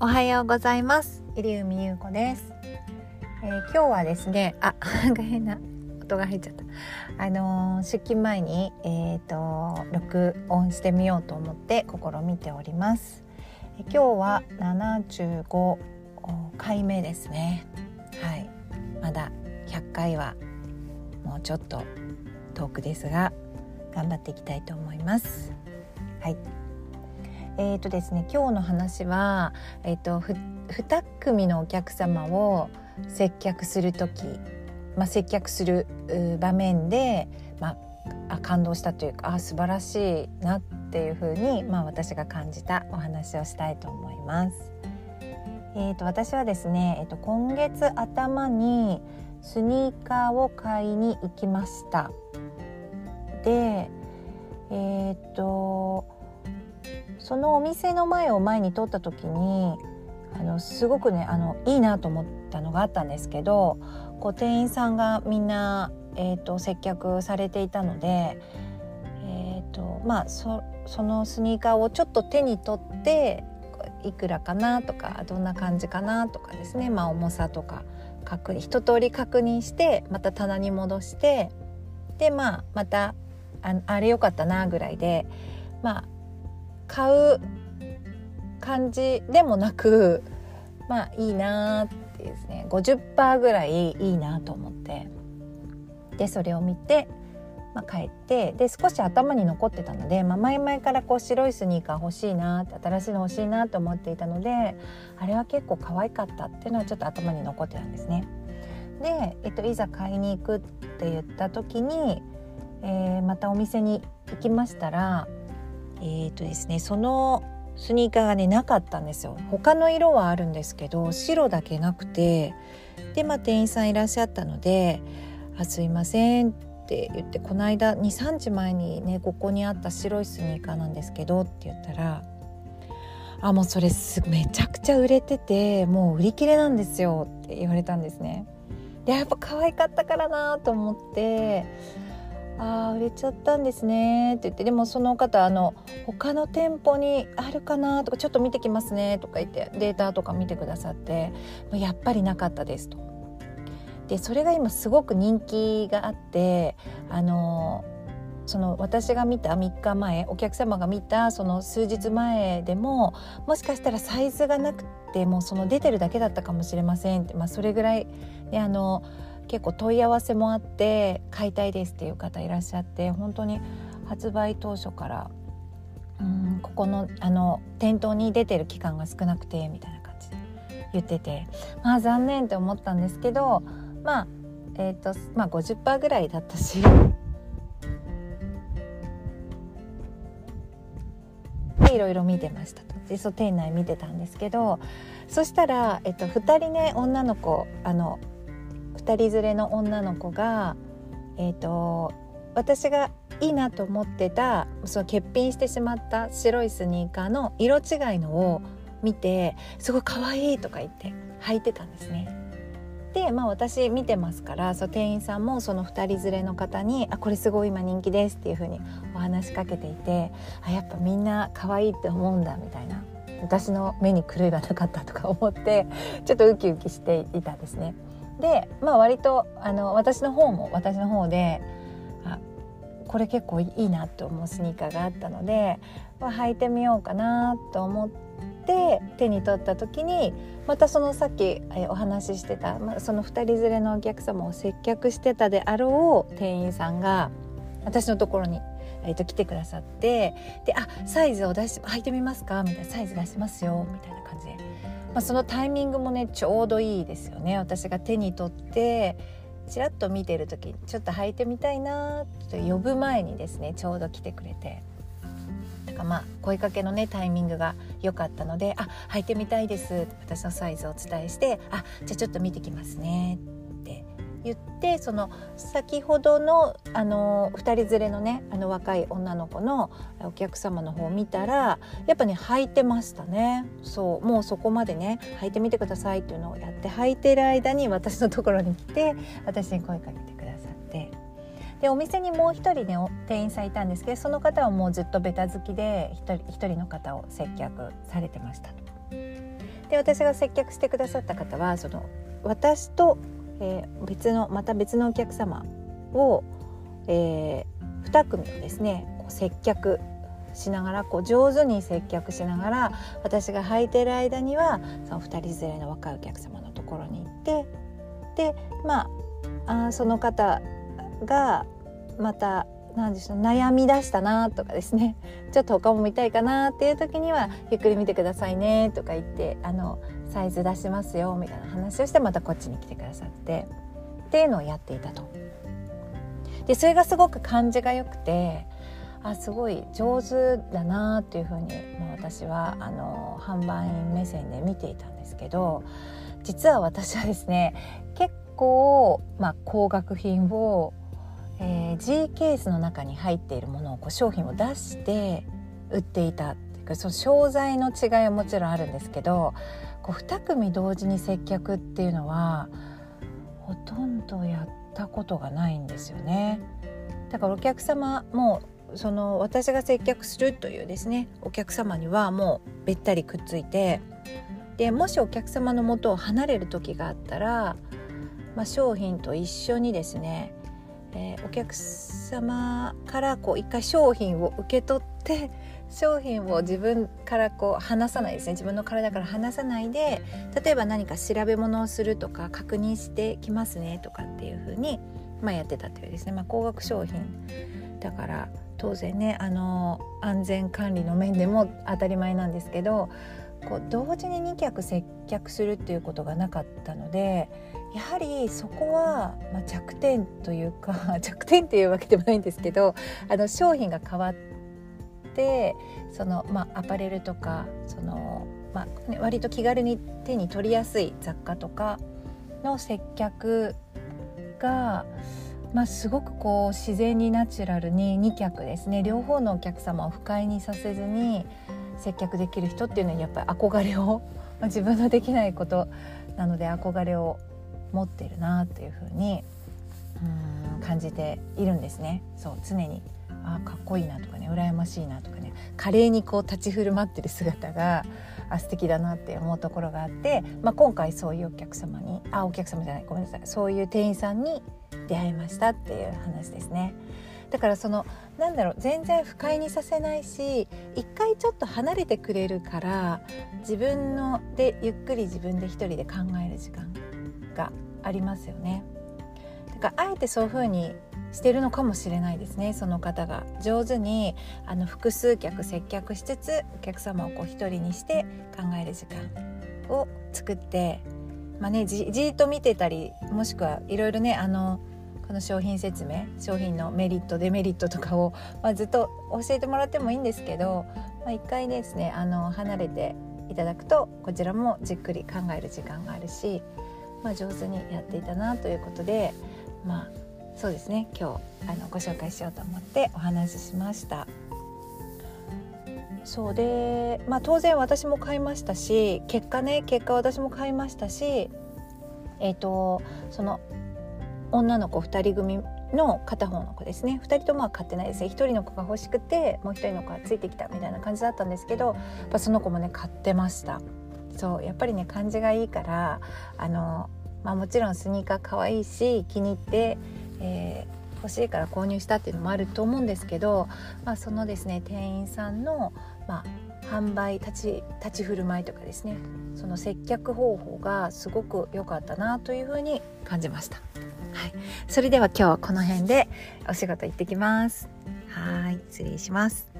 おはようございます。入海優子です、えー、今日はですねあ 変な。音が入っちゃった。あのー、出勤前にえっ、ー、と録音してみようと思って試みております、え今日は75回目ですね。はい。まだ100回はもうちょっと遠くですが頑張っていきたいと思います。はい。えーとですね、今日の話は、えーと、と2組のお客様を接客する時、まあ、接客する場面で、まあ、感動したというかあ素晴らしいなっていうふうに、まあ、私が感じたお話をしたいと思います。えーと、私はですね、えーと、と今月頭にスニーカーを買いに行きました。でえっ、ー、とそのお店の前を前に通った時にあのすごくねあのいいなと思ったのがあったんですけどこう店員さんがみんな、えーと、接客されていたので、えーとまあ、そそのスニーカーをちょっと手に取っていくらかなとかどんな感じかなとかですね、まあ、重さとか確認一通り確認してまた棚に戻してでまあまたああれよかったなぐらいでまあ買う感じでもなくまあいいなってですね50%ぐらいいいなと思ってでそれを見て、まあ、帰ってで少し頭に残ってたので、まあ、前々からこう白いスニーカー欲しいな新しいの欲しいなと思っていたのであれは結構可愛かったっていうのはちょっと頭に残ってたんですね。で、えっと、いざ買いに行くって言った時に、えー、またお店に行きましたらえーとですね、そのスニーカーがねなかったんですよ他の色はあるんですけど白だけなくてでまあ店員さんいらっしゃったので「あすいません」って言ってこの間23日前にねここにあった白いスニーカーなんですけどって言ったら「あもうそれめちゃくちゃ売れててもう売り切れなんですよ」って言われたんですね。でやっぱ可愛かったからなと思ってああ売れちゃったんですねって言ってでもその方あの他の店舗にあるかなとかちょっと見てきますねとか言ってデータとか見てくださってやっぱりなかったですと。でそれが今すごく人気があってあのその私が見た3日前お客様が見たその数日前でももしかしたらサイズがなくてもうその出てるだけだったかもしれませんって、まあ、それぐらい、ね、あの結構問い合わせもあって買いたいですっていう方いらっしゃって本当に発売当初からうんここのあの店頭に出てる期間が少なくてみたいな感じで言っててまあ残念って思ったんですけどまあえっ、ー、とまあ50%ぐらいだったし。いろいろ見てましたとでそう店内見てたんですけどそしたら、えっと、2人ね女の子あの2人連れの女の子が、えーと、私がいいなと思ってたその欠品してしまった白いスニーカーの色違いのを見てすごい可愛いとか言って履いてたんですね。でまあ私見てますからその店員さんもその2人連れの方に「あこれすごい今人気です」っていう風にお話しかけていてあやっぱみんな可愛いって思うんだみたいな私の目に狂いがなかったとか思ってちょっとウキウキしていたんですね。でまあ割とあの私の方も私の方であこれ結構いいなと思うスニーカーがあったので、まあ、履いてみようかなと思って手に取った時にまたそのさっきお話ししてた、まあ、その2人連れのお客様を接客してたであろう店員さんが私のところに、えー、と来てくださってで「あサイズを出し履いてみますか?」みたいな「サイズ出しますよ」みたいな感じでまあ、そのタイミングもねちょうどいいですよね。私が手に取ってちらっと見てる時ちょっと履いてみたいなと呼ぶ前にですねちょうど来てくれて。だからまあ声かけのねタイミングが良かったので「あ履いてみたいです」私のサイズをお伝えして「あじゃあちょっと見てきますね」言ってその先ほどのあの2人連れのねあの若い女の子のお客様の方を見たらやっぱね履いてましたね。そうもうそこまでね履いてみてくださいっていうのをやって履いてる間に私のところに来て私に声かけてくださって。でお店にもう一人ね店員さんいたんですけどその方はもうずっとベタ好きで一人一人の方を接客されてましたで私が接客してくださった方はその私と、えー、別のまた別のお客様を、えー、2組をですねこう接客しながらこう上手に接客しながら私が履いてる間にはその2人連れの若いお客様のところに行ってでまああその方がまた何でしょう悩み出したなとかですね ちょっと他も見たいかなっていう時にはゆっくり見てくださいねとか言ってあのサイズ出しますよみたいな話をしてまたこっちに来てくださってっていうのをやっていたと。でそれがすごく感じがよくてあすごい上手だなっていうふうに、まあ、私はあの販売員目線で見ていたんですけど実は私はですね結構、まあ、高額品をえー、G ケースの中に入っているものをこう商品を出して売っていたっていうかその商材の違いはもちろんあるんですけどこう2組同時に接客っていうのはほとんどやったことがないんですよね。だからお客様もその私が接客するというですねお客様にはもうべったりくっついてでもしお客様のもとを離れる時があったら、まあ、商品と一緒にですねえー、お客様からこう一回商品を受け取って商品を自分からこう離さないですね。自分の体から離さないで例えば何か調べ物をするとか確認してきますねとかっていう風にまあ、やってたというですね、まあ、高額商品だから当然ねあの安全管理の面でも当たり前なんですけどこう同時に2客接客するっていうことがなかったのでやはりそこは、まあ、弱点というか 弱点っていうわけでもないんですけどあの商品が変わってその、まあ、アパレルとかその、まあね、割と気軽に手に取りやすい雑貨とかの接客が、まあ、すごくこう自然にナチュラルに2客ですね。両方のお客様を不快にさせずに接客できる人っていうのにやっぱり憧れを、自分のできないことなので憧れを持ってるなっていうふうに感じているんですね。そう常にあかっこいいなとかね羨ましいなとかね華麗にこう立ち振る舞ってる姿があ素敵だなって思うところがあって、まあ、今回そういうお客様にあお客様じゃないごめんなさいそういう店員さんに出会いましたっていう話ですね。だからそのなんだろう全然不快にさせないし一回ちょっと離れてくれるから自分のでゆっくり自分で一人で考える時間がありますよね。だからあえてそういう風にしてるのかもしれないですねその方が上手にあの複数客接客しつつお客様をこう一人にして考える時間を作ってまあねじじっと見てたりもしくはいろいろねあのこの商品説明商品のメリットデメリットとかを、まあ、ずっと教えてもらってもいいんですけど、まあ、一回ですねあの離れていただくとこちらもじっくり考える時間があるし、まあ、上手にやっていたなということでまあそうですね今日あのご紹介しようと思ってお話ししました。そうで、まあ、当然私も買いましたし結果ね結果私も買いましたしえっ、ー、とその女の子2人組の片方の子ですね。2人ともは買ってないです。ね1人の子が欲しくてもう1人の子がついてきたみたいな感じだったんですけどやっぱその子もね買ってました。そうやっぱりね感じがいいからあの、まあ、もちろんスニーカー可愛いし気に入って、えー、欲しいから購入したっていうのもあると思うんですけど、まあ、そのですね店員さんの、まあ、販売立ち立ち振る舞いとかですねその接客方法がすごく良かったなというふうに感じました。はい、それでは今日はこの辺でお仕事行ってきます。はい、失礼します。